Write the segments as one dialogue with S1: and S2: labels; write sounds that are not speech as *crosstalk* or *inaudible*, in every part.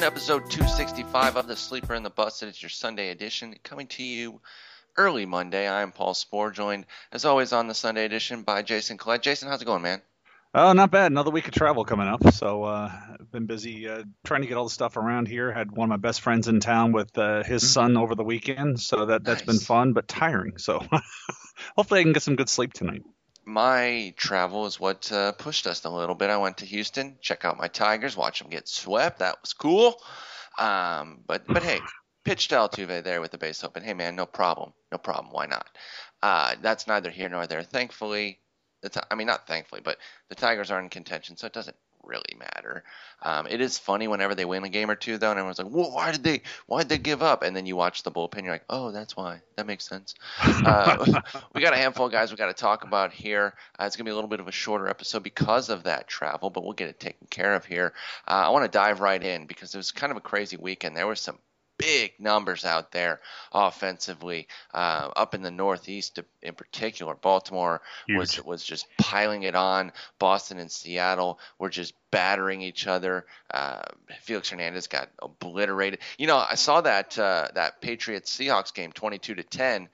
S1: Welcome to episode 265 of The Sleeper and the Busted. It's your Sunday edition coming to you early Monday. I'm Paul Sporer, joined as always on the Sunday edition by Jason Collette. Jason, how's it going, man?
S2: Oh, not bad. Another week of travel coming up. So, uh, I've been busy uh, trying to get all the stuff around here. Had one of my best friends in town with uh, his mm-hmm. son over the weekend, so that that's nice. been fun but tiring. So, *laughs* hopefully, I can get some good sleep tonight
S1: my travel is what uh, pushed us a little bit. I went to Houston, check out my Tigers, watch them get swept. That was cool. Um, but but hey, *sighs* pitch to Altuve there with the base open. Hey man, no problem, no problem. Why not? Uh, that's neither here nor there. Thankfully, it's, I mean not thankfully, but the Tigers are in contention, so it doesn't really matter. Um, it is funny whenever they win a game or two, though, and everyone's like, "Well, why did they? Why did they give up?" And then you watch the bullpen, you're like, "Oh, that's why. That makes sense." Uh, *laughs* we got a handful of guys we got to talk about here. Uh, it's gonna be a little bit of a shorter episode because of that travel, but we'll get it taken care of here. Uh, I want to dive right in because it was kind of a crazy weekend. There was some big numbers out there offensively. Uh, up in the Northeast, in particular, Baltimore Huge. was was just piling it on. Boston and Seattle were just battering each other. Uh, Felix Hernandez got obliterated. You know, I saw that uh, that Patriots Seahawks game, twenty-two to ten.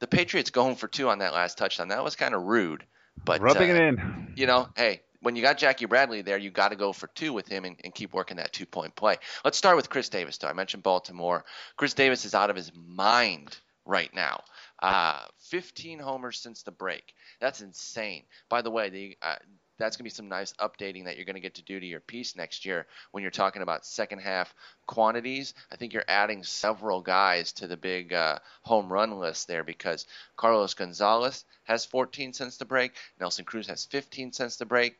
S1: The Patriots going for two on that last touchdown. That was kind of rude. But
S2: rubbing uh, it in.
S1: You know, hey, when you got Jackie Bradley there, you got to go for two with him and, and keep working that two point play. Let's start with Chris Davis, though. I mentioned Baltimore. Chris Davis is out of his mind right now. Uh, 15 homers since the break. That's insane. By the way, the, uh, that's going to be some nice updating that you're going to get to do to your piece next year when you're talking about second half quantities. I think you're adding several guys to the big uh, home run list there because Carlos Gonzalez has 14 since the break, Nelson Cruz has 15 since the break.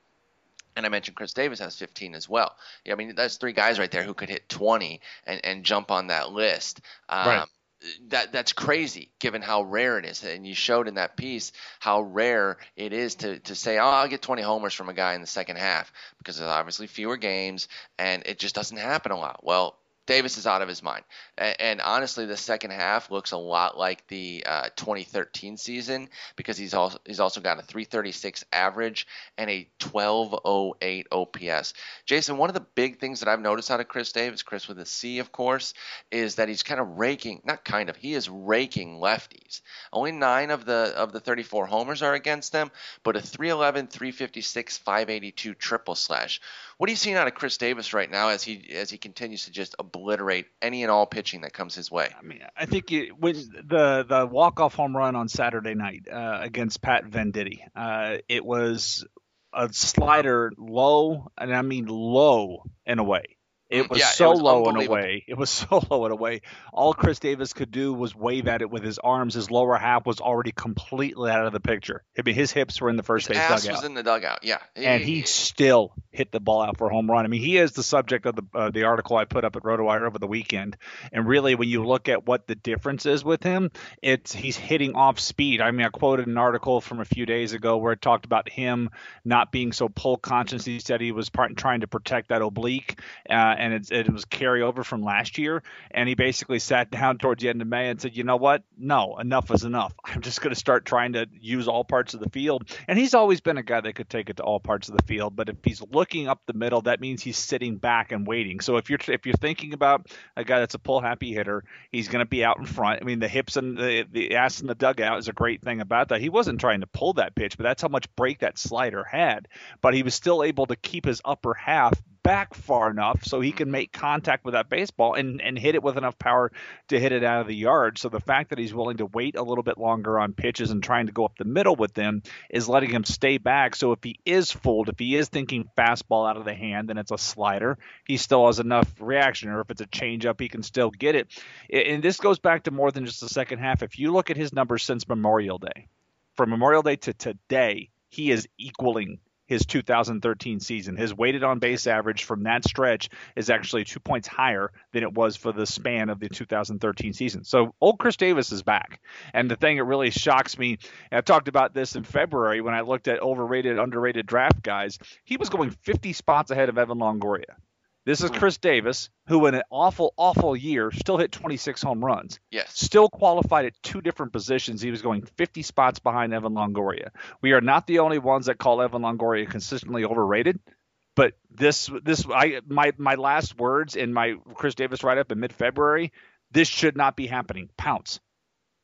S1: And I mentioned Chris Davis has 15 as well. Yeah, I mean, that's three guys right there who could hit 20 and, and jump on that list. Um, right. That that's crazy, given how rare it is. And you showed in that piece how rare it is to, to say, "Oh, I'll get 20 homers from a guy in the second half," because there's obviously fewer games, and it just doesn't happen a lot. Well, Davis is out of his mind. And, and, honestly, the second half looks a lot like the uh, 2013 season because he's also he's also got a 336 average and a 1208 OPS. Jason, one of the big things that I've noticed out of Chris Davis, Chris with a C, of course, is that he's kind of raking, not kind of, he is raking lefties. Only nine of the of the 34 homers are against them, but a 311, 356, 582 triple slash. What are you seeing out of Chris Davis right now as he as he continues to just obliterate any and all pitching that comes his way?
S2: I mean, I think it, the the walk off home run on Saturday night uh, against Pat Venditte, uh, it was a slider low, and I mean low in a way. It was yeah, so it was low in a way. It was *laughs* so low in a way. All Chris Davis could do was wave at it with his arms. His lower half was already completely out of the picture. I mean, his hips were in the first
S1: his
S2: base
S1: ass
S2: dugout.
S1: was in the dugout. Yeah,
S2: and he, he, still hit the ball out for a home run. I mean, he is the subject of the uh, the article I put up at RotoWire over the weekend. And really, when you look at what the difference is with him, it's he's hitting off speed. I mean, I quoted an article from a few days ago where it talked about him not being so pull conscious. He said he was part, trying to protect that oblique, uh, and it, it was carryover from last year. And he basically sat down towards the end of May and said, you know what? No, enough is enough. *laughs* I'm just going to start trying to use all parts of the field. And he's always been a guy that could take it to all parts of the field. But if he's looking up the middle, that means he's sitting back and waiting. So if you're if you're thinking about a guy that's a pull happy hitter, he's going to be out in front. I mean, the hips and the, the ass in the dugout is a great thing about that. He wasn't trying to pull that pitch, but that's how much break that slider had. But he was still able to keep his upper half back far enough so he can mm-hmm. make contact with that baseball and, and hit it with enough power to hit it out of the yard. So the fact that he's willing to wait a little bit longer on pitches and trying to go up the middle with them is letting him stay back. So if he is fooled, if he is thinking fastball out of the hand and it's a slider, he still has enough reaction. Or if it's a changeup, he can still get it. And this goes back to more than just the second half. If you look at his numbers since Memorial Day, from Memorial Day to today, he is equaling his 2013 season. His weighted on base average from that stretch is actually two points higher than it was for the span of the 2013 season. So old Chris Davis is back. And the thing that really shocks me, and I talked about this in February when I looked at overrated, underrated draft guys, he was going 50 spots ahead of Evan Longoria. This is hmm. Chris Davis, who in an awful, awful year still hit 26 home runs.
S1: Yes.
S2: Still qualified at two different positions. He was going 50 spots behind Evan Longoria. We are not the only ones that call Evan Longoria consistently overrated. But this this I my my last words in my Chris Davis write up in mid February. This should not be happening. Pounce.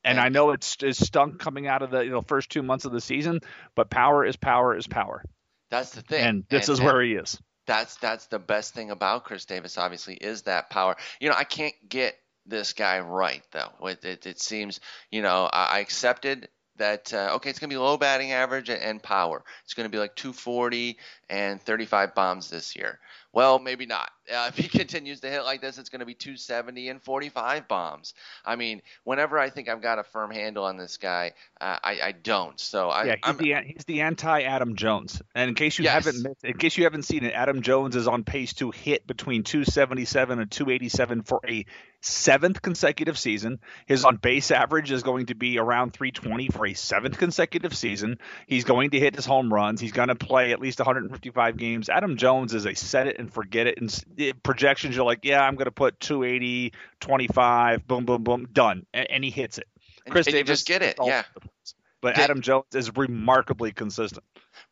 S2: And I know it's, it's stunk coming out of the you know first two months of the season, but power is power is power.
S1: That's the thing.
S2: And this and, is where he is.
S1: That's that's the best thing about Chris Davis. Obviously, is that power. You know, I can't get this guy right though. It, it, it seems you know I, I accepted that uh, okay, it's going to be low batting average and, and power. It's going to be like 240 and 35 bombs this year. Well, maybe not. Uh, *laughs* if he continues to hit like this, it's going to be 270 and 45 bombs. I mean, whenever I think I've got a firm handle on this guy, uh, I, I, don't. So I,
S2: yeah, he's
S1: I'm,
S2: the, he's the anti Adam Jones. And in case you yes. haven't missed, in case you haven't seen it, Adam Jones is on pace to hit between 277 and 287 for a seventh consecutive season. His on base average is going to be around 320 for a seventh consecutive season. He's going to hit his home runs. He's going to play at least 155 games. Adam Jones is a set it and forget it. And projections, you're like, yeah, I'm going to put 280, 25, boom, boom, boom, done, and, and he hits it.
S1: Chris and Davis just get it, yeah.
S2: But Did, Adam Jones is remarkably consistent.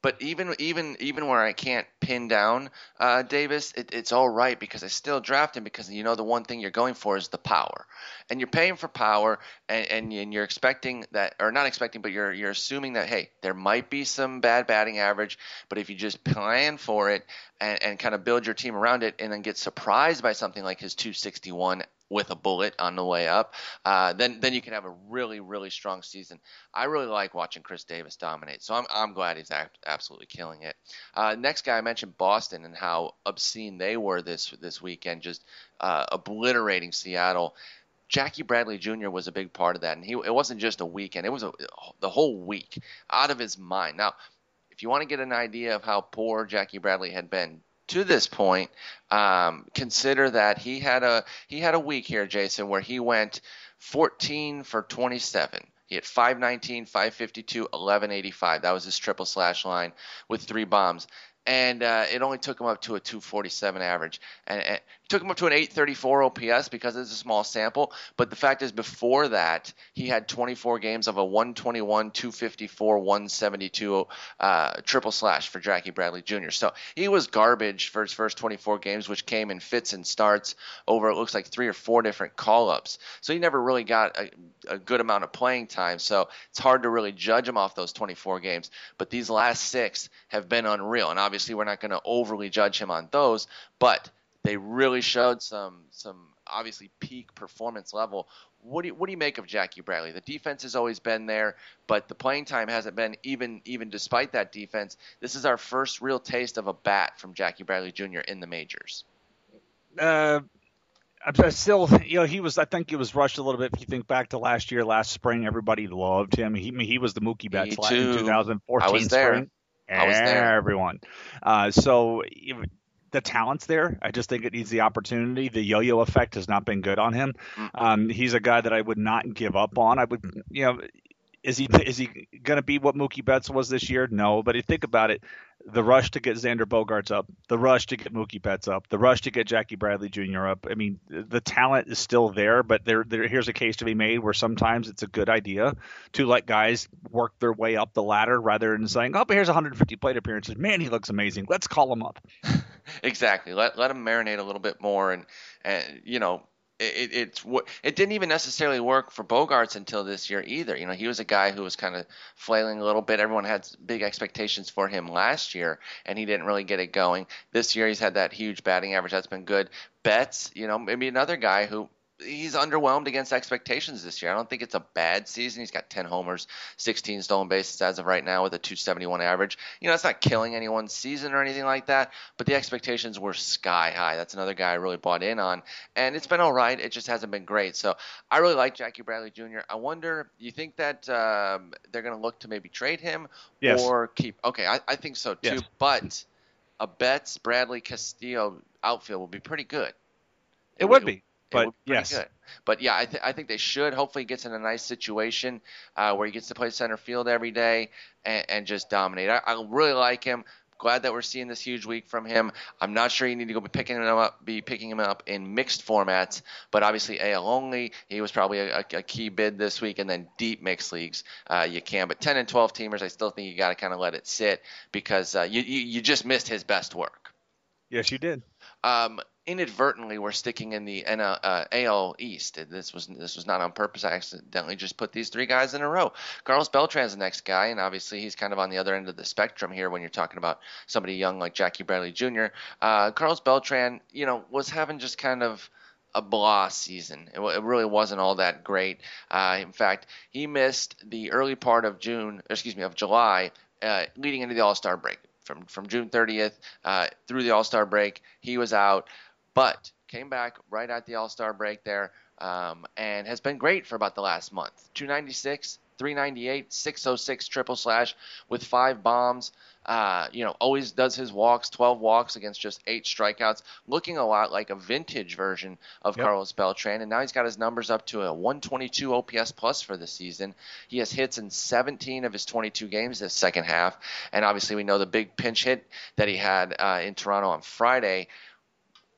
S1: But even even even where I can't pin down uh, Davis, it, it's all right because I still draft him because you know the one thing you're going for is the power, and you're paying for power, and, and, and you're expecting that or not expecting, but you're you're assuming that hey, there might be some bad batting average, but if you just plan for it and, and kind of build your team around it, and then get surprised by something like his 261 with a bullet on the way up, uh, then then you can have a really really strong season. I really like watching Chris Davis dominate, so I'm I'm glad he's absolutely killing it. Uh, next guy I mentioned Boston and how obscene they were this this weekend, just uh, obliterating Seattle. Jackie Bradley Jr. was a big part of that, and he it wasn't just a weekend; it was a, the whole week, out of his mind. Now, if you want to get an idea of how poor Jackie Bradley had been, to this point, um, consider that he had a he had a week here, Jason, where he went 14 for 27. He had 519, 552, 1185. That was his triple slash line with three bombs and uh, it only took him up to a 247 average. And, and, took him up to an 834 OPS because it's a small sample. But the fact is, before that, he had 24 games of a 121, 254, 172 uh, triple slash for Jackie Bradley Jr. So he was garbage for his first 24 games, which came in fits and starts over it looks like three or four different call ups. So he never really got a, a good amount of playing time. So it's hard to really judge him off those 24 games. But these last six have been unreal. And obviously, we're not going to overly judge him on those. But they really showed some some obviously peak performance level. What do you, what do you make of Jackie Bradley? The defense has always been there, but the playing time hasn't been even even despite that defense. This is our first real taste of a bat from Jackie Bradley Jr. in the majors.
S2: Uh, I'm still, you know, he was. I think he was rushed a little bit. If you think back to last year, last spring, everybody loved him. He he was the Mookie Betts in 2014
S1: I was there.
S2: spring.
S1: I was there.
S2: Everyone. Uh, so the talent's there. I just think it needs the opportunity. The yo-yo effect has not been good on him. Um, he's a guy that I would not give up on. I would, you know, is he is he going to be what Mookie Betts was this year? No, but if you think about it, the rush to get Xander Bogaerts up, the rush to get Mookie Betts up, the rush to get Jackie Bradley Jr. up. I mean, the talent is still there, but there, there here's a case to be made where sometimes it's a good idea to let guys work their way up the ladder rather than saying, "Oh, but here's 150 plate appearances. Man, he looks amazing. Let's call him up." *laughs*
S1: exactly. Let let him marinate a little bit more, and and you know it, it's it didn't even necessarily work for Bogaerts until this year either. You know, he was a guy who was kind of flailing a little bit. Everyone had big expectations for him last year, and he didn't really get it going. This year, he's had that huge batting average. That's been good. Betts, you know, maybe another guy who he's underwhelmed against expectations this year. I don't think it's a bad season. He's got 10 homers, 16 stolen bases as of right now with a 271 average. You know, it's not killing anyone's season or anything like that, but the expectations were sky high. That's another guy I really bought in on, and it's been all right. It just hasn't been great. So I really like Jackie Bradley Jr. I wonder, you think that um, they're going to look to maybe trade him
S2: yes.
S1: or keep? Okay, I, I think so too,
S2: yes.
S1: but a Betts, Bradley, Castillo outfield would be pretty good.
S2: It, it would be but
S1: yes. Good. But yeah, I, th- I think they should. Hopefully, he gets in a nice situation uh, where he gets to play center field every day and, and just dominate. I, I really like him. Glad that we're seeing this huge week from him. I'm not sure you need to go be picking him up, be picking him up in mixed formats, but obviously AL only. He was probably a, a key bid this week, and then deep mixed leagues uh, you can. But 10 and 12 teamers, I still think you got to kind of let it sit because uh, you, you you just missed his best work.
S2: Yes, you did.
S1: Um, inadvertently, we're sticking in the NL, uh, AL East. This was this was not on purpose. I accidentally just put these three guys in a row. Carlos Beltran's the next guy, and obviously he's kind of on the other end of the spectrum here when you're talking about somebody young like Jackie Bradley Jr. Uh, Carlos Beltran, you know, was having just kind of a blah season. It, it, really wasn't all that great. Uh, in fact, he missed the early part of June, excuse me, of July, uh, leading into the All Star break. From from June 30th uh, through the All Star break, he was out, but came back right at the All Star break there, um, and has been great for about the last month. 296, 398, 606 triple slash with five bombs. Uh, you know, always does his walks, 12 walks against just eight strikeouts, looking a lot like a vintage version of yep. Carlos Beltran. And now he's got his numbers up to a 122 OPS plus for the season. He has hits in 17 of his 22 games this second half. And obviously, we know the big pinch hit that he had uh, in Toronto on Friday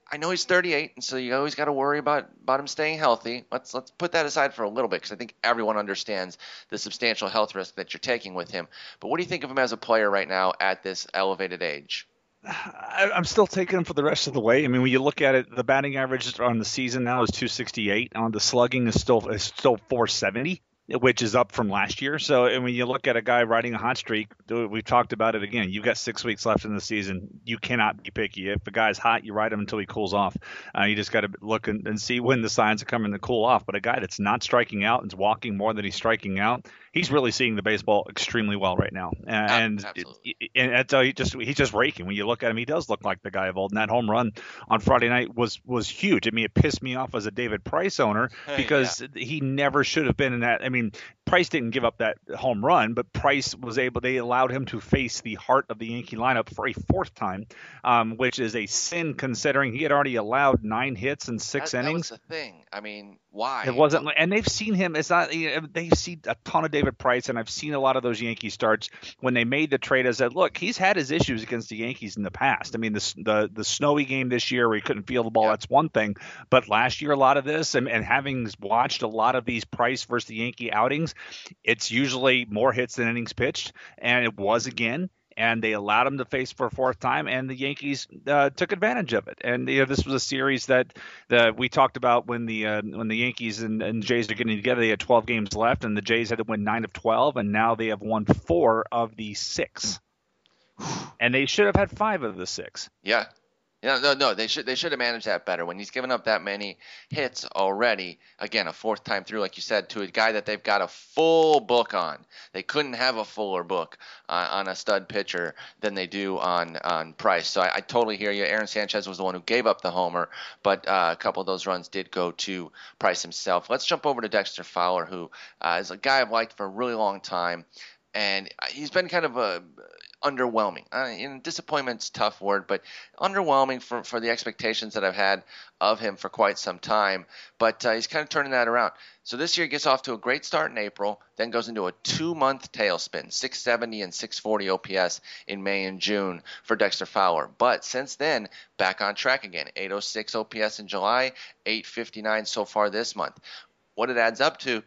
S1: I know he's 38, and so you always got to worry about about him staying healthy. Let's let's put that aside for a little bit because I think everyone understands the substantial health risk that you're taking with him. But what do you think of him as a player right now at this elevated age?
S2: I, am still taking him for the rest of the way. I mean, when you look at it, the batting average on the season now is 268. On the slugging is still is still 470 which is up from last year. So and when you look at a guy riding a hot streak, we've talked about it again. You've got six weeks left in the season. You cannot be picky. If a guy's hot, you ride him until he cools off. Uh, you just got to look and, and, see when the signs are coming to cool off. But a guy that's not striking out and walking more than he's striking out, he's really seeing the baseball extremely well right now, and
S1: Absolutely.
S2: and that's he just he's just raking. When you look at him, he does look like the guy of old. And that home run on Friday night was was huge. I mean, it pissed me off as a David Price owner *laughs* because yeah. he never should have been in that. I mean, Price didn't give up that home run, but Price was able. They allowed him to face the heart of the Yankee lineup for a fourth time, um, which is a sin considering he had already allowed nine hits in six
S1: that,
S2: innings.
S1: That was the thing. I mean, why?
S2: It wasn't, and they've seen him. It's not. You know, they've seen a ton of David Price, and I've seen a lot of those Yankee starts when they made the trade. I said, look, he's had his issues against the Yankees in the past. I mean, the the, the snowy game this year where he couldn't feel the ball, that's one thing. But last year, a lot of this, and, and having watched a lot of these Price versus the Yankee outings, it's usually more hits than innings pitched, and it was again and they allowed him to face for a fourth time, and the Yankees uh, took advantage of it. And you know, this was a series that that we talked about when the uh, when the Yankees and, and Jays are getting together. They had 12 games left, and the Jays had to win nine of 12, and now they have won four of the six. And they should have had five of the six.
S1: Yeah, yeah, no, no, they should they should have managed that better. When he's given up that many hits already, again, a fourth time through, like you said, to a guy that they've got a full book on. They couldn't have a fuller book uh, on a stud pitcher than they do on on Price. So I, I, totally hear you. Aaron Sanchez was the one who gave up the homer, but uh, a couple of those runs did go to Price himself. Let's jump over to Dexter Fowler, who uh, is a guy I've liked for a really long time and he's been kind of a underwhelming. Uh, disappointment's tough word, but underwhelming for for the expectations that I've had of him for quite some time. But uh, he's kind of turning that around. So this year gets off to a great start in April, then goes into a two-month tailspin, 670 and 640 OPS in May and June for Dexter Fowler. But since then, back on track again. 806 OPS in July, 859 so far this month. What it adds up to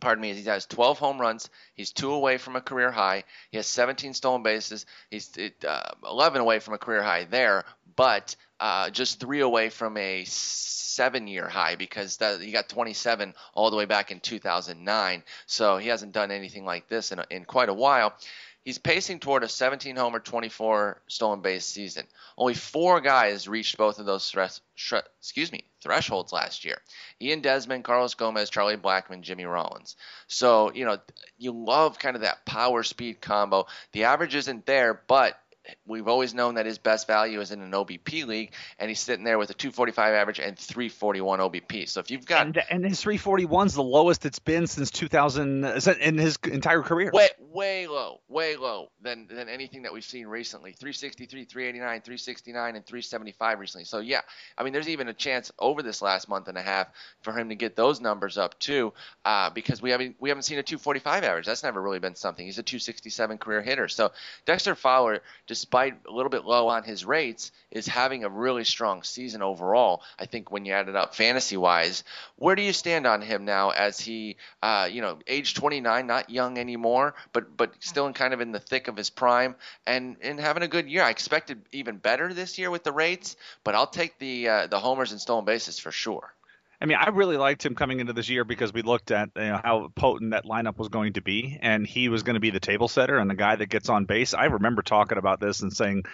S1: pardon me, he has 12 home runs. He's two away from a career high. He has 17 stolen bases. He's uh, 11 away from a career high there, but uh, just three away from a seven-year high because that, he got 27 all the way back in 2009. So he hasn't done anything like this in, in quite a while. He's pacing toward a 17 homer, 24 stolen base season. Only four guys reached both of those thres- sh- excuse me thresholds last year. Ian Desmond, Carlos Gomez, Charlie Blackmon, Jimmy Rollins. So you know you love kind of that power speed combo. The average isn't there, but we've always known that his best value is in an OBP league, and he's sitting there with a 245 average and 341 OBP. So if you've got
S2: and, and his 341 is the lowest it's been since 2000 uh, in his entire career.
S1: Way way low, way low than than anything that we've seen recently. 363, 389, 369, and 375 recently. So yeah, I mean, there's even a chance over this last month and a half for him to get those numbers up too, uh, because we haven't we haven't seen a 245 average. That's never really been something. He's a 267 career hitter. So Dexter Fowler despite a little bit low on his rates, is having a really strong season overall. I think when you add it up fantasy wise, where do you stand on him now as he, uh, you know, age 29, not young anymore, but but still in kind of in the thick of his prime and, and having a good year. I expected even better this year with the rates, but I'll take the uh, the homers and stolen bases for sure.
S2: I mean, I really liked him coming into this year because we looked at you know, how potent that lineup was going to be, and he was going to be the table setter and the guy that gets on base. I remember talking about this and saying,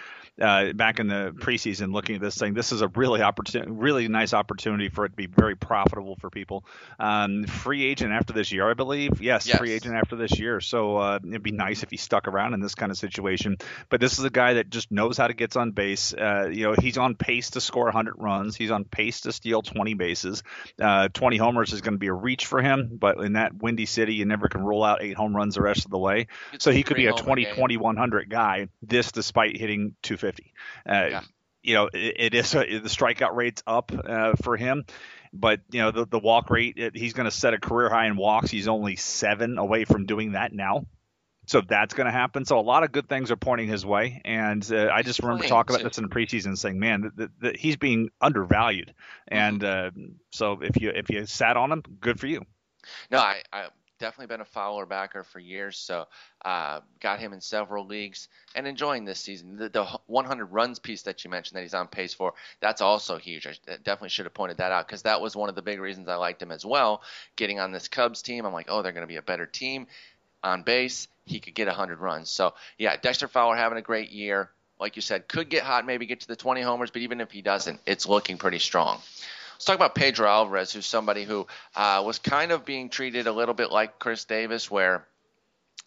S2: uh, back in the preseason looking at this saying this is a really opportunity, really nice opportunity for it to be very profitable for people. Um, free agent after this year, I believe. Yes, yes. free agent after this year. So uh, it'd be nice if he stuck around in this kind of situation. But this is a guy that just knows how to get on base. Uh, you know, he's on pace to score 100 runs. He's on pace to steal 20 bases. Uh, 20 homers is going to be a reach for him. But in that windy city, you never can roll out eight home runs the rest of the way. It's so he could be a 20, 20, 100 guy. This despite hitting 250. Uh, yeah. You know, it, it is a, the strikeout rate's up uh, for him, but you know the the walk rate. It, he's going to set a career high in walks. He's only seven away from doing that now. So that's going to happen. So a lot of good things are pointing his way, and uh, I just remember talking about this in the preseason, saying, "Man, that he's being undervalued." Mm-hmm. And uh, so if you if you sat on him, good for you.
S1: No, I, I definitely been a Fowler backer for years, so uh, got him in several leagues and enjoying this season. The, the, 100 runs piece that you mentioned that he's on pace for, that's also huge. I definitely should have pointed that out because that was one of the big reasons I liked him as well. Getting on this Cubs team, I'm like, oh, they're going to be a better team on base. He could get 100 runs. So yeah, Dexter Fowler having a great year. Like you said, could get hot, maybe get to the 20 homers, but even if he doesn't, it's looking pretty strong. Let's talk about Pedro Alvarez, who's somebody who uh, was kind of being treated a little bit like Chris Davis, where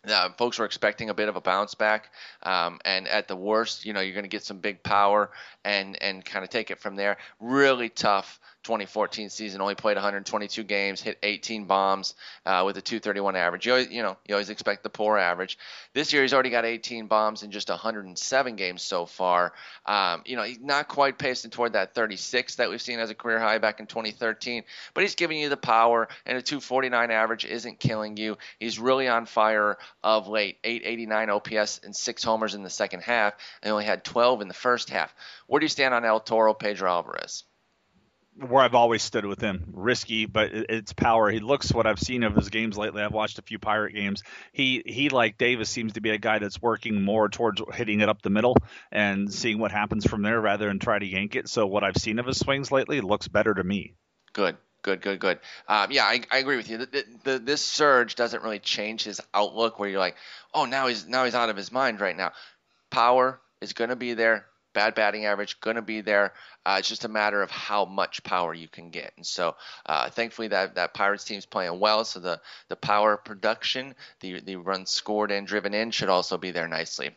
S1: uh, folks were expecting a bit of a bounce back, um, and at the worst, you know, you're going to get some big power and and kind of take it from there. Really tough 2014 season. Only played 122 games, hit 18 bombs uh, with a 231 average. You always, you know, you always expect the poor average. This year, he's already got 18 bombs in just 107 games so far. Um, you know, he's not quite pacing toward that 36 that we've seen as a career high back in 2013, but he's giving you the power, and a 249 average isn't killing you. He's really on fire of late. 889 OPS and six homers in the second half, and only had 12 in the first half. Where do you stand on El Toro, Pedro Alvarez?
S2: Where I've always stood with him. Risky, but it's power. He looks what I've seen of his games lately. I've watched a few Pirate games. He he like Davis seems to be a guy that's working more towards hitting it up the middle and seeing what happens from there rather than try to yank it. So what I've seen of his swings lately looks better to me.
S1: Good. Good, good, good. Um, yeah, I, I, agree with you. The, the, the, this surge doesn't really change his outlook. Where you're like, oh, now he's now he's out of his mind right now. Power is going to be there bad batting average going to be there. Uh, it's just a matter of how much power you can get. And so, uh, thankfully, that that Pirates team's playing well. So the the power production, the the runs scored and driven in, should also be there nicely.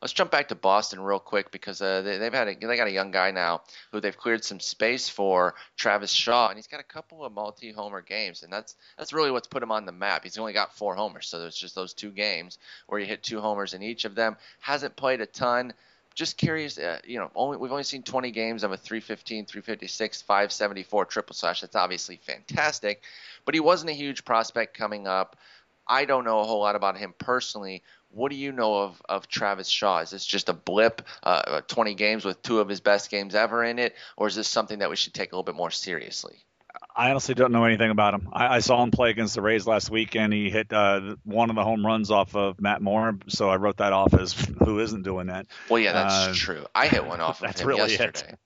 S1: Let's jump back to Boston real quick because uh, they, have had a, they got a young guy now who they've cleared some space for Travis Shaw, and he's got a couple of multi-homer games, and that's that's really what's put him on the map. He's only got four homers, so there's just those two games where he hit two homers in each of them. Hasn't played a ton just curious, uh, you know, only we've only seen 20 games of a 315, 356, 574 triple slash. That's obviously fantastic, but he wasn't a huge prospect coming up. I don't know a whole lot about him personally. What do you know of, of Travis Shaw? Is this just a blip, uh, 20 games with two of his best games ever in it, or is this something that we should take a little bit more seriously?
S2: I honestly don't know anything about him. I, I, saw him play against the Rays last week, and he hit uh, one of the home runs off of Matt Moore. So I wrote that off as who isn't doing that.
S1: Well, yeah, that's uh, true. I hit one off *laughs* of that's him really yesterday. It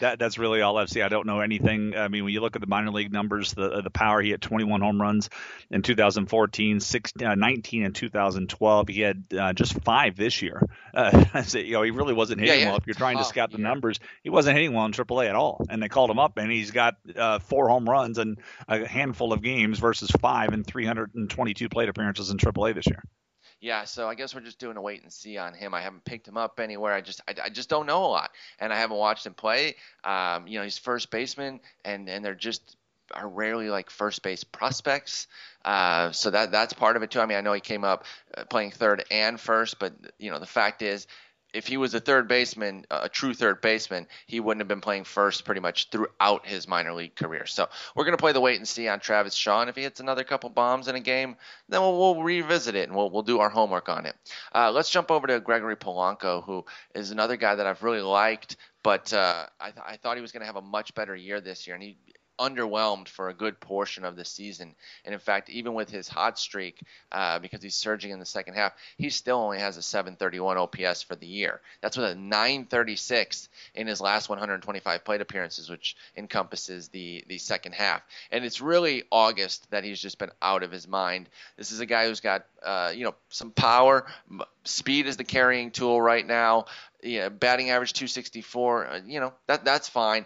S2: that that's really all I've seen. I don't know anything. I mean, when you look at the minor league numbers, the the power he had 21 home runs in 2014, six, uh, 19 in 2012. He had uh, just five this year. *laughs* Uh, so, you know, he really wasn't hitting yeah, yeah. well. If you're trying to scout the yeah. numbers, he wasn't hitting well in AAA at all. And they called him up, and he's got uh, four home runs and a handful of games versus five and 322 plate appearances in AAA this year.
S1: Yeah, so I guess we're just doing a wait and see on him. I haven't picked him up anywhere. I just I, I just don't know a lot, and I haven't watched him play. Um, you know, he's first baseman, and and they're just are rarely like first base prospects. Uh, so that that's part of it too. I mean, I know he came up uh, playing third and first, but you know the fact is if he was a third baseman, a true third baseman, he wouldn't have been playing first pretty much throughout his minor league career. So we're going to play the wait and see on Travis Shaw. And if he hits another couple bombs in a game, then we'll, we'll revisit it and we'll, we'll do our homework on it. Uh, let's jump over to Gregory Polanco, who is another guy that I've really liked, but uh, I, th- I thought he was going to have a much better year this year. And he underwhelmed for a good portion of the season. And in fact, even with his hot streak, uh, because he's surging in the second half, he still only has a 731 OPS for the year. That's with a 936 in his last 125 plate appearances, which encompasses the, the second half. And it's really August that he's just been out of his mind. This is a guy who's got, uh, you know, some power. Speed is the carrying tool right now. Yeah, batting average 264. Uh, you know, that that's fine.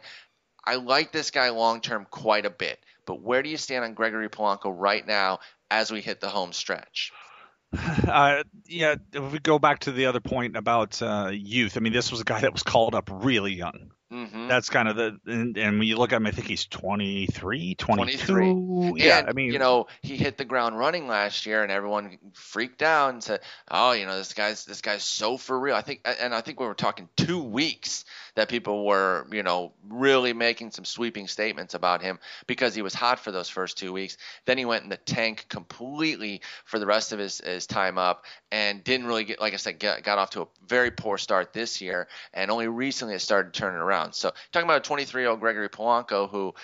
S1: I like this guy long term quite a bit. But where do you stand on Gregory Polanco right now as we hit the home stretch? *sighs*
S2: Uh, yeah, if we go back to the other point about uh, youth, I mean, this was a guy that was called up really young. Mm-hmm. That's kind of the and, and, when you look at him, I think he's 23, 22. 23. Yeah,
S1: and,
S2: I mean,
S1: you know, he hit the ground running last year, and everyone freaked out and said, "Oh, you know, this guy's this guy's so for real." I think, and I think we were talking two weeks that people were, you know, really making some sweeping statements about him because he was hot for those first two weeks. Then he went in the tank completely for the rest of his, his time up and didn't really get, like I said, get, got off to a very poor start this year and only recently it started turning around. So talking about a 23 year old Gregory Polanco who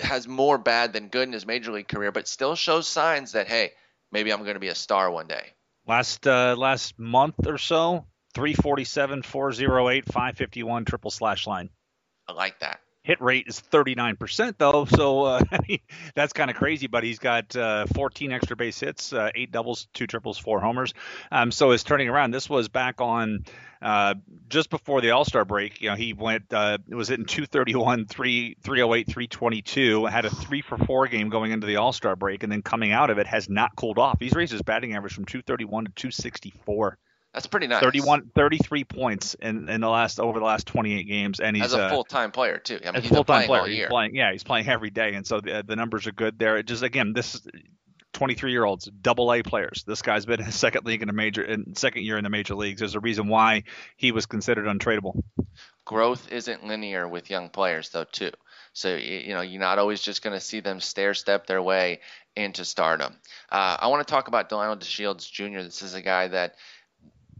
S1: has more bad than good in his major league career, but still shows signs that, hey, maybe I'm going to be a star one day.
S2: Last uh, last month or so, 347, 408, 551 triple slash line.
S1: I like that.
S2: Hit rate is 39% though, so uh, *laughs* that's kind of crazy. But he's got uh, 14 extra base hits, uh, eight doubles, two triples, four homers. Um, so it's turning around. This was back on uh, just before the All Star break. You know, he went uh, it was hitting 231, 3, 308, 322. Had a three for four game going into the All Star break, and then coming out of it has not cooled off. He's raised his batting average from 231 to 264.
S1: That's pretty nice.
S2: 31, 33 points in, in the last over the last 28 games, and he's
S1: as a full time player too. I
S2: mean, he's full time player. He's playing, yeah, he's playing every day, and so the, the numbers are good there. It just again, this 23 year olds, double A players. This guy's been in his second league in a major, in second year in the major leagues. There's a reason why he was considered untradeable.
S1: Growth isn't linear with young players, though, too. So you know, you're not always just going to see them stair step their way into stardom. Uh, I want to talk about Delino DeShields Jr. This is a guy that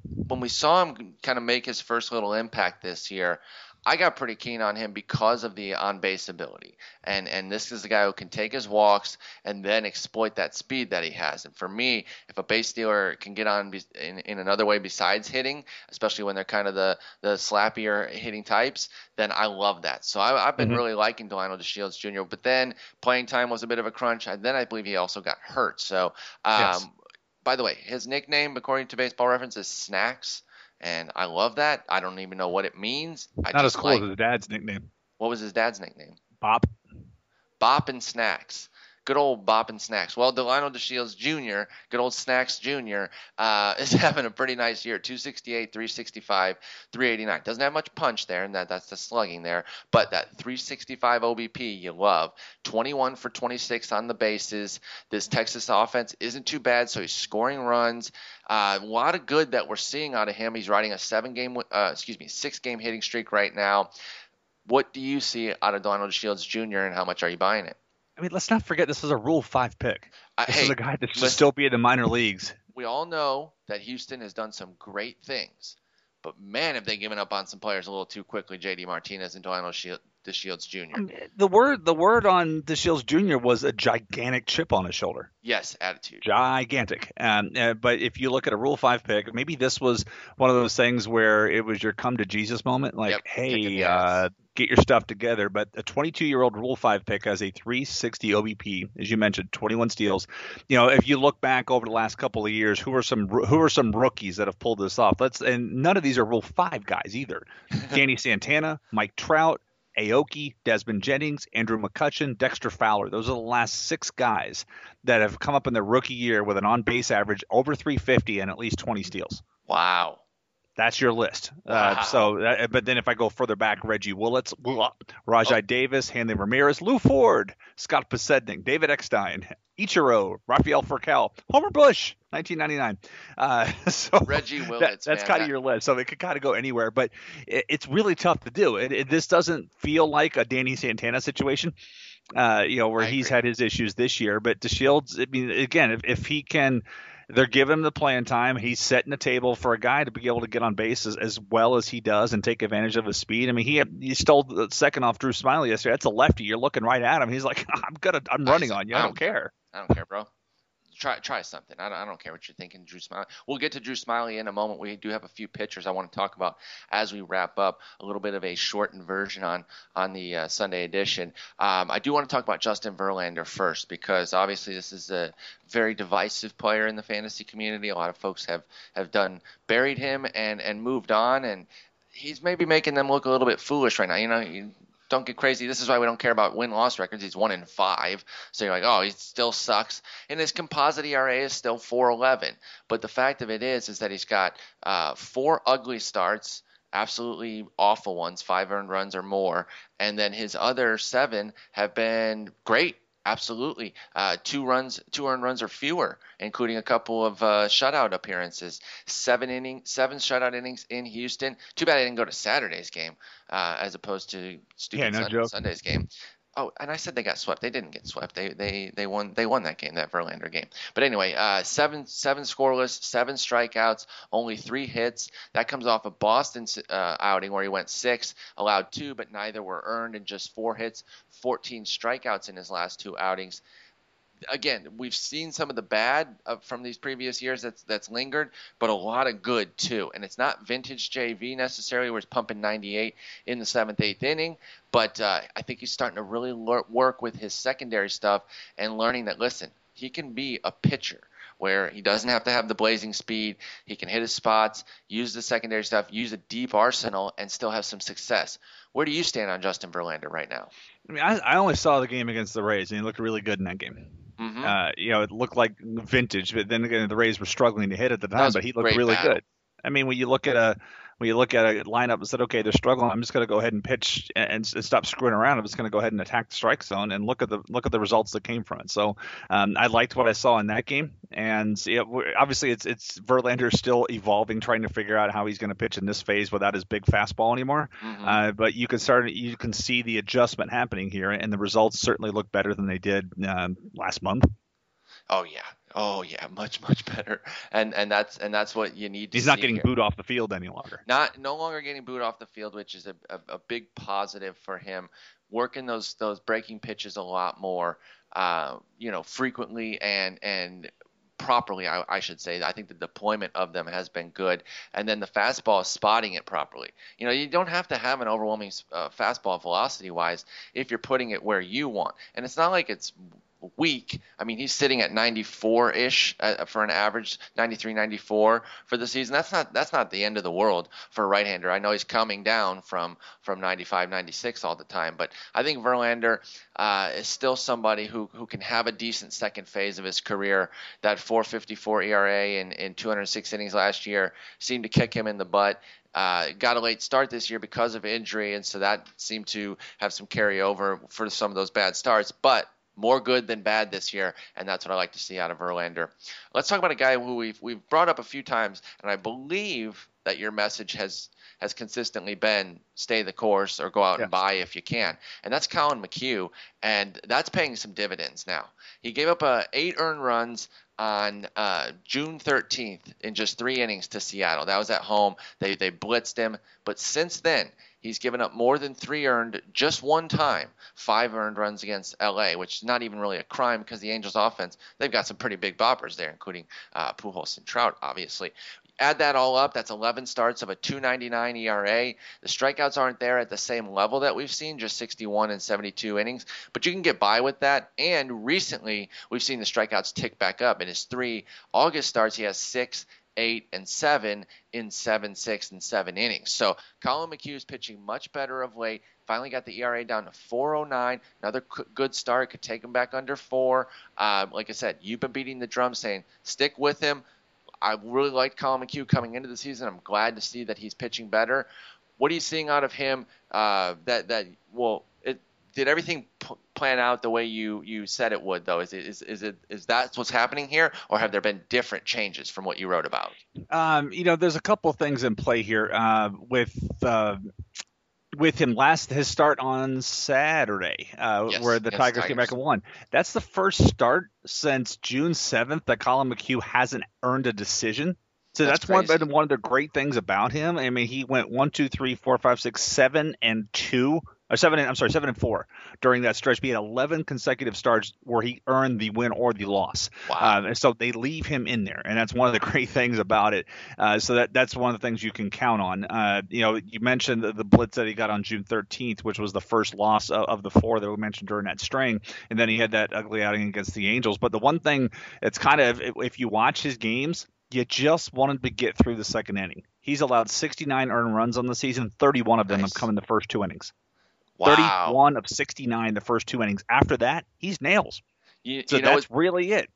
S1: when we saw him kind of make his first little impact this year, I got pretty keen on him because of the on base ability. And and this is a guy who can take his walks and then exploit that speed that he has. And for me, if a base stealer can get on in, in another way besides hitting, especially when they're kind of the, the slappier hitting types, then I love that. So I, have been mm-hmm. really liking Delino DeShields Jr. But then playing time was a bit of a crunch. And then I believe he also got hurt. So um, yes by the way, his nickname, according to Baseball Reference, is Snacks, and I love that. I don't even know what it means. I
S2: Not as cool like, as his dad's nickname.
S1: What was his dad's nickname?
S2: Bop.
S1: Bop and Snacks good old Bop and Snacks. Well, Delino DeShields Jr., good old Snacks Jr., uh, *laughs* is having a pretty nice year 268, 365, 389. Doesn't have much punch there, and that, that's the slugging there, but that 365 OBP you love. 21 for 26 on the bases. This Texas offense isn't too bad, so he's scoring runs. Uh, a lot of good that we're seeing out of him. He's riding a seven game, uh, excuse me, six game hitting streak right now. What do you see out of Donald Shields Jr., and how much are you buying it?
S2: I mean, let's not forget this is a Rule Five pick. This hey, is a guy that should still be in the minor leagues.
S1: We all know that Houston has done some great things, but man, have they given up on some players a little too quickly. J.D. Martinez and Delino DeShields Jr. I
S2: the word the word on DeShields Jr. was a gigantic chip on his shoulder.
S1: Yes, attitude.
S2: Gigantic. Um, uh, but if you look at a Rule Five pick, maybe this was one of those things where it was your come to Jesus moment. Like, yep, hey, uh, get your stuff together. But a 22 year old Rule 5 pick has a 360 OBP, as you mentioned, 21 steals. You know, if you look back over the last couple of years, who are some who are some rookies that have pulled this off? Let's and none of these are Rule 5 guys either. *laughs* Danny Santana, Mike Trout, Aoki, Desmond Jennings, Andrew McCutchen, Dexter Fowler. Those are the last six guys that have come up in their rookie year with an on base average over 350 and at least 20 steals.
S1: Wow.
S2: That's your list. Uh, wow. Uh, so, uh, but then if I go further back, Reggie Willits, Rajai oh. Davis, Hanley Ramirez, Lew Ford, Scott Podsednik, David Eckstein, Ichiro, Rafael Furcal, Homer Bush, 1999. Uh, *laughs* so
S1: Reggie Willits.
S2: That, that's kind of your list. So it could kind of go anywhere, but it, it's really tough to do. It, it, this doesn't feel like a Danny Santana situation. Uh, you know, where I he's agree. had his issues this year, but DeShields, I mean, again, if, if he can they're giving him the playing time. He's setting the table for a guy to be able to get on base as, as well as he does and take advantage of his speed. I mean, he he stole the second off Drew Smyly yesterday. That's a lefty. You're looking right at him. He's like, *laughs* I'm gonna, I'm running *laughs* on you. I don't care.
S1: I don't care, bro try try something. I don't, I don't care what you're thinking, Drew Smyly. We'll get to Drew Smyly in a moment. We do have a few pitchers I want to talk about as we wrap up. A little bit of a shortened version on on the uh, Sunday edition. Um, I do want to talk about Justin Verlander first because obviously this is a very divisive player in the fantasy community. A lot of folks have have done buried him and and moved on and he's maybe making them look a little bit foolish right now. You know, don't get crazy. This is why we don't care about win loss records. He's one in five. So you're like, oh, he still sucks. And his composite ERA is still 4.11. But the fact of it is, is that he's got uh, four ugly starts, absolutely awful ones, five earned runs or more, and then his other seven have been great. Absolutely, uh, two runs, two earned runs or fewer, including a couple of uh, shutout appearances. Seven inning, seven shutout innings in Houston. Too bad I didn't go to Saturday's game uh, as opposed to stupid yeah, no Sunday's game. Oh, and I said they got swept. They didn't get swept. They they they won. They won that game, that Verlander game. But anyway, uh, seven seven scoreless, seven strikeouts, only three hits. That comes off a Boston uh, outing where he went six, allowed two, but neither were earned, and just four hits, 14 strikeouts in his last two outings again, we've seen some of the bad uh, from these previous years that's that's lingered, but a lot of good too. And it's not vintage JV necessarily, where he's pumping 98 in the seventh, eighth inning, but uh, I think he's starting to really work with his secondary stuff and learning that listen, he can be a pitcher where he doesn't have to have the blazing speed. He can hit his spots, use the secondary stuff, use a deep arsenal, and still have some success. Where do you stand on Justin Verlander right now?
S2: I mean, I, I only saw the game against the Rays, and he looked really good in that game. Mm-hmm. Uh, you know, it looked like vintage, but then again, the Rays were struggling to hit at the time, but he looked really battle. good. I mean, when you look at a when you look at a lineup and said, okay, they're struggling, I'm just going to go ahead and pitch and, and, stop screwing around. I'm just going to go ahead and attack the strike zone and look at the look at the results that came from it. So um, I liked what I saw in that game, and obviously it's it's Verlander still evolving, trying to figure out how he's going to pitch in this phase without his big fastball anymore. Mm-hmm. Uh, but you can start you can see the adjustment happening here, and the results certainly look better than they did uh, last month.
S1: Oh yeah, oh yeah, much much better. And and that's and that's what you need. to do.
S2: He's not getting
S1: here.
S2: booed off the field any longer.
S1: Not no longer getting booed off the field, which is a, a, a big positive for him. Working those those breaking pitches a lot more, uh, you know, frequently and and properly, I, I, should say. I think the deployment of them has been good, and then the fastball spotting it properly. You know, you don't have to have an overwhelming uh, fastball velocity wise if you're putting it where you want, and it's not like it's week. I mean, he's sitting at 94-ish uh, for an average 93, 94 for the season. That's not that's not the end of the world for a right-hander. I know he's coming down from from 95, 96 all the time, but I think Verlander uh, is still somebody who who can have a decent second phase of his career. That 4.54 ERA in in 206 innings last year seemed to kick him in the butt. Uh, got a late start this year because of injury, and so that seemed to have some carryover for some of those bad starts. But more good than bad this year, and that's what I like to see out of Verlander. Let's talk about a guy who we've we've brought up a few times, and I believe that your message has has consistently been stay the course or go out and buy if you can, and that's Collin McHugh, and that's paying some dividends now. He gave up uh, eight earned runs on uh, June 13th in just three innings to Seattle. That was at home. They they blitzed him, but since then He's given up more than three earned just one time, five earned runs against LA, which is not even really a crime because the Angels offense, they've got some pretty big boppers there, including uh, Pujols and Trout, obviously. Add that all up, that's 11 starts of a 299 ERA. The strikeouts aren't there at the same level that we've seen, just 61 and 72 innings, but you can get by with that. And recently, we've seen the strikeouts tick back up. In his three August starts, he has six eight, and seven in seven, six, and seven innings. So Collin McHugh is pitching much better of late. Finally got the ERA down to 409. Another good start could take him back under four. Uh, like I said, you've been beating the drum saying stick with him. I really liked Collin McHugh coming into the season. I'm glad to see that he's pitching better. What are you seeing out of him uh, that that well did everything p- plan out the way you you said it would though is it is, is it is that what's happening here or have there been different changes from what you wrote about
S2: um, you know there's a couple things in play here uh, with uh, with him last his start on Saturday, uh,
S1: Yes,
S2: where the
S1: against
S2: Tigers, came back and won. That's the first start since June seventh that Collin McHugh hasn't earned a decision. So
S1: That's
S2: that's, one of the- one of the great things about him. I mean, he went one, two, three, four, five, six, seven, and two. Or seven, and, I'm sorry, seven and four during that stretch. He had 11 consecutive starts where he earned the win or the loss.
S1: Wow.
S2: Um, and so they leave him in there, and that's one of the *laughs* great things about it. Uh, so that that's one of the things you can count on. Uh, you know, you mentioned the, the blitz that he got on June 13th, which was the first loss of, of the four that we mentioned during that string, and then he had that ugly outing against the Angels. But the one thing that's kind of, if, you watch his games, you just want him to get through the second inning. He's allowed 69 earned runs on the season. 31 of them
S1: Nice.
S2: have come in the first two innings.
S1: Wow.
S2: 31 of 69 the first two innings. After that, he's nails.
S1: You,
S2: So
S1: you know
S2: that's really it.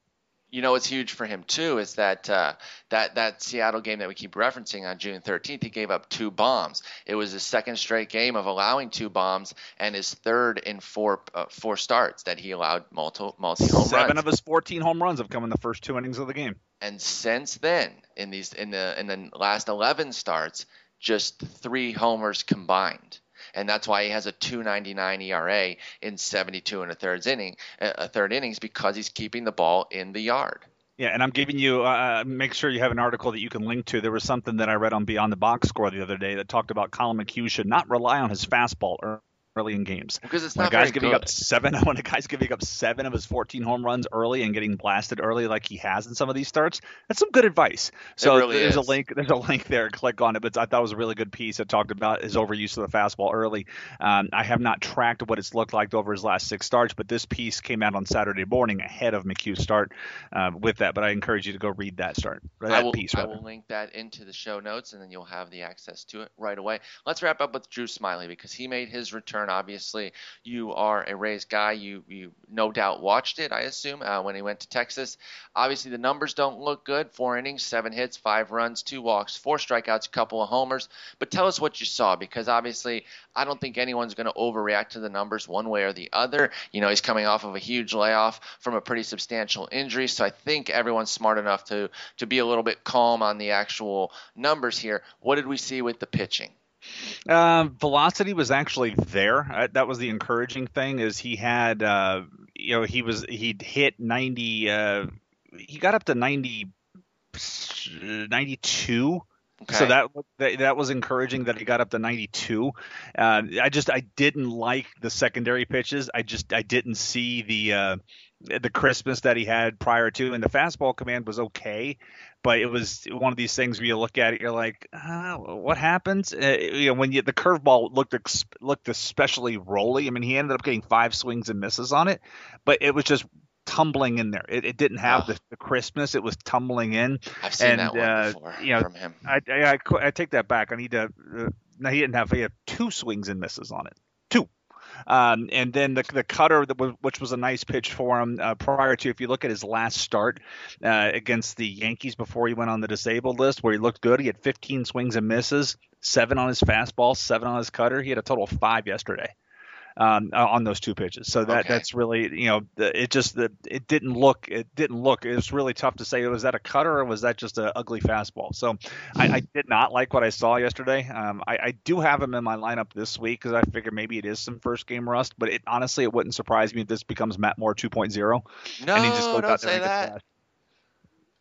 S1: you know what's huge for him too is that uh, that that Seattle game that we keep referencing on June 13th, he gave up two bombs. It was his second straight game of allowing two bombs, and his third in four uh, four starts that he allowed multi multi home
S2: Seven of his 14 home runs have come in the first two innings of the game.
S1: and since then, in these in the in the last 11 starts, just three homers combined. And that's why he has a 2.99 ERA in 72 and a third inning, uh, a third innings, because he's keeping the ball in the yard.
S2: Yeah, and I'm giving you. Uh, make sure you have an article that you can link to. There was something that I read on Beyond the Box Score the other day that talked about Collin McHugh should not rely on his fastball early in games.
S1: Because it's
S2: When a
S1: not
S2: guy's
S1: very
S2: giving
S1: good.
S2: up seven, *laughs* when a guy's giving up seven of his 14 home runs early and getting blasted early like he has in some of these starts, that's some good advice. So
S1: really
S2: there's a link. There's a link there. Click on it. But I thought it was a really good piece that talked about his overuse of the fastball early. Um, I have not tracked what it's looked like over his last six starts, but this piece came out on Saturday morning ahead of McHugh's start uh, with that. But I encourage you to go read that start. That
S1: I will,
S2: piece.
S1: I will link that into the show notes, and then you'll have the access to it right away. Let's wrap up with Drew Smyly because he made his return. Obviously, you are a Rays guy. You you no doubt watched it, I assume, uh, when he went to Texas. Obviously, the numbers don't look good. Four innings, seven hits, five runs, two walks, four strikeouts, a couple of homers. But tell us what you saw because obviously, I don't think anyone's going to overreact to the numbers one way or the other. You know, he's coming off of a huge layoff from a pretty substantial injury, so I think everyone's smart enough to to be a little bit calm on the actual numbers here. What did we see with the pitching?
S2: Um, velocity was actually there. Uh, that was the encouraging thing. Is he had, uh, you know, he was he'd hit 90. Uh, he got up to 90, 92.
S1: Okay.
S2: So that, that that was encouraging that he got up to 92. Uh, I just I didn't like the secondary pitches. I just I didn't see the uh, the crispness that he had prior to, and the fastball command was okay, but it was one of these things where you look at it, you're like, uh, what happens? Uh, you know, when you, the curveball looked ex- looked especially rolly. I mean, he ended up getting five swings and misses on it, but it was just tumbling in there. It, it didn't have
S1: Oh.
S2: the, the crispness. It was tumbling in.
S1: I've seen
S2: and,
S1: that one
S2: uh,
S1: before
S2: you know,
S1: from him.
S2: I, I, I I take that back. I need to. Uh, no, he didn't have. He had two swings and misses on it. Um, and then the the cutter, which was a nice pitch for him uh, prior to. If you look at his last start uh, against the Yankees before he went on the disabled list, where he looked good, he had 15 swings and misses, seven on his fastball, seven on his cutter. He had a total of five yesterday. Um, on those two pitches, so that
S1: Okay.
S2: that's really you know it just the it didn't look it didn't look it was really tough to say was that a cutter or was that just an ugly fastball. So I, I did not like what I saw yesterday. Um, I, I do have him in my lineup this week because I figure maybe it is some first game rust. But it honestly, it wouldn't surprise me if this becomes Matt Moore 2.0
S1: No,
S2: and he just goes
S1: don't
S2: out there
S1: say
S2: and gets
S1: that.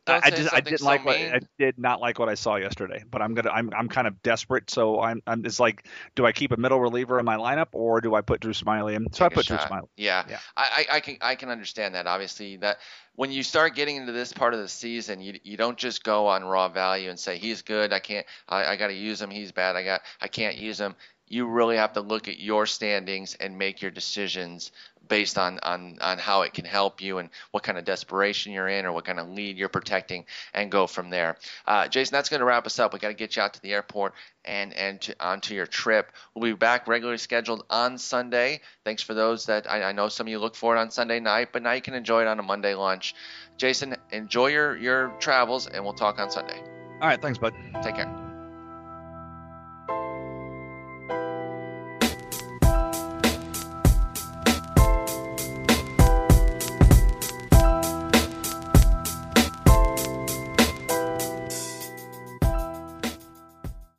S1: Don't
S2: I just I didn't
S1: so
S2: like what
S1: mean.
S2: I did not like what I saw yesterday. But I'm gonna I'm I'm kind of desperate. So I'm I'm it's like, do I keep a middle reliever in my lineup or do I put Drew Smyly in? So I
S1: Take a
S2: put Drew. Smyly.
S1: Yeah,
S2: Yeah.
S1: I, I, I can I can understand that. Obviously, that when you start getting into this part of the season, you you don't just go on raw value and say he's good. I can't. I, I got to use him. He's bad. I got. I can't use him. You really have to look at your standings and make your decisions based on, on, on how it can help you and what kind of desperation you're in or what kind of lead you're protecting and go from there. Uh, Jason, that's going to wrap us up. We got to get you out to the airport and, and to, onto your trip. We'll be back regularly scheduled on Sunday. Thanks for those that I, I know some of you look for it on Sunday night, but now you can enjoy it on a Monday lunch. Jason, enjoy your, your travels and we'll talk on Sunday.
S2: All right, thanks, bud.
S1: Take care.